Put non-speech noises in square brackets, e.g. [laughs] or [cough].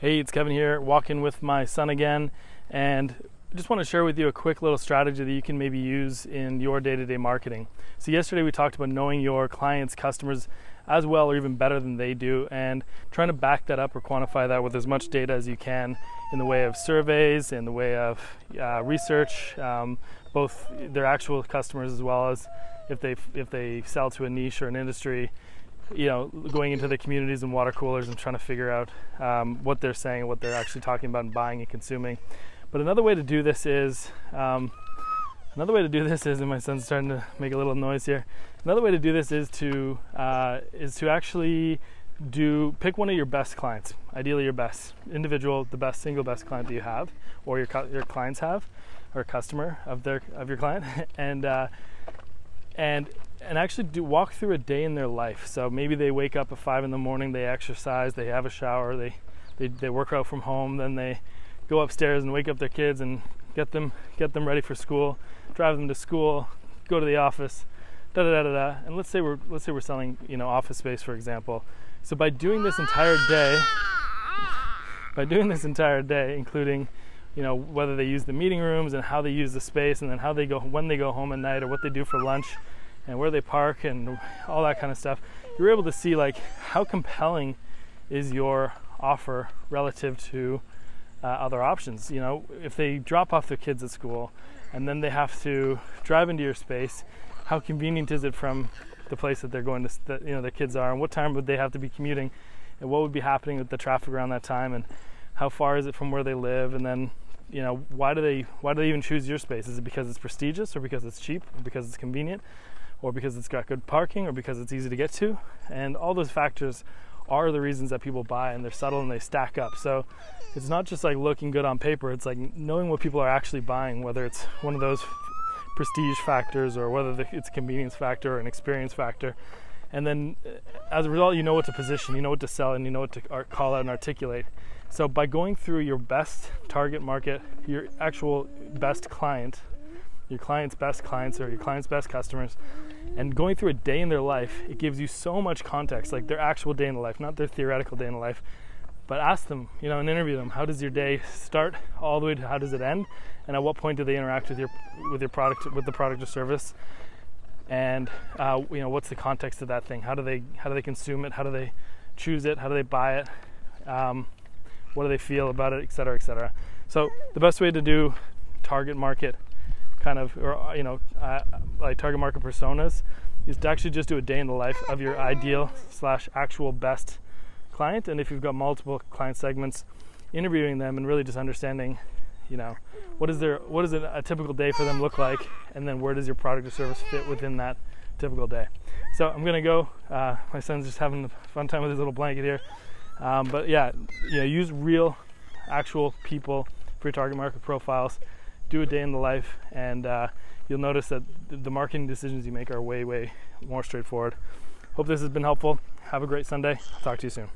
Hey, it's Kevin here, walking with my son again, and I just want to share with you a quick little strategy that you can maybe use in your day to day marketing. So, yesterday we talked about knowing your clients' customers as well or even better than they do, and trying to back that up or quantify that with as much data as you can in the way of surveys, in the way of uh, research, um, both their actual customers as well as if they if they sell to a niche or an industry you know, going into the communities and water coolers and trying to figure out um, what they're saying, what they're actually talking about and buying and consuming. But another way to do this is, um, another way to do this is, and my son's starting to make a little noise here. Another way to do this is to uh, is to actually do pick one of your best clients, ideally your best individual, the best single best client that you have, or your your clients have, or customer of their of your client, [laughs] and uh, and and actually do walk through a day in their life. So maybe they wake up at five in the morning, they exercise, they have a shower, they they, they work out from home, then they go upstairs and wake up their kids and get them get them ready for school, drive them to school, go to the office, da da da da da. And let's say we're let's say we're selling you know office space for example. So by doing this entire day, by doing this entire day, including you know whether they use the meeting rooms and how they use the space, and then how they go when they go home at night or what they do for lunch and where they park and all that kind of stuff, you're able to see like how compelling is your offer relative to uh, other options. You know, if they drop off their kids at school and then they have to drive into your space, how convenient is it from the place that they're going to, you know, the kids are, and what time would they have to be commuting, and what would be happening with the traffic around that time, and how far is it from where they live, and then you know why do they why do they even choose your space is it because it's prestigious or because it's cheap or because it's convenient or because it's got good parking or because it's easy to get to. And all those factors are the reasons that people buy and they're subtle and they stack up. So it's not just like looking good on paper, it's like knowing what people are actually buying, whether it's one of those prestige factors or whether it's a convenience factor or an experience factor. And then uh, as a result, you know what to position, you know what to sell, and you know what to call out and articulate. So by going through your best target market, your actual best client, your client's best clients or your client's best customers, and going through a day in their life, it gives you so much context, like their actual day in the life, not their theoretical day in the life. But ask them, you know, and interview them. How does your day start, all the way to how does it end, and at what point do they interact with your with your product, with the product or service? And uh, you know, what's the context of that thing? How do they how do they consume it? How do they choose it? How do they buy it? Um, what do they feel about it, et cetera, et cetera. So the best way to do target market kind of, or uh, you know, uh, like target market personas, is to actually just do a day in the life of your ideal slash actual best client. And if you've got multiple client segments, interviewing them and really just understanding, you know, what is their what does a, typical day for them look like, and then where does your product or service fit within that typical day. So I'm gonna go. Uh, my son's just having a fun time with his little blanket here. Um, but yeah, you know, use real, actual people for your target market profiles do a day in the life, and uh, you'll notice that the marketing decisions you make are way, way more straightforward. Hope this has been helpful. Have a great Sunday. talk to you soon.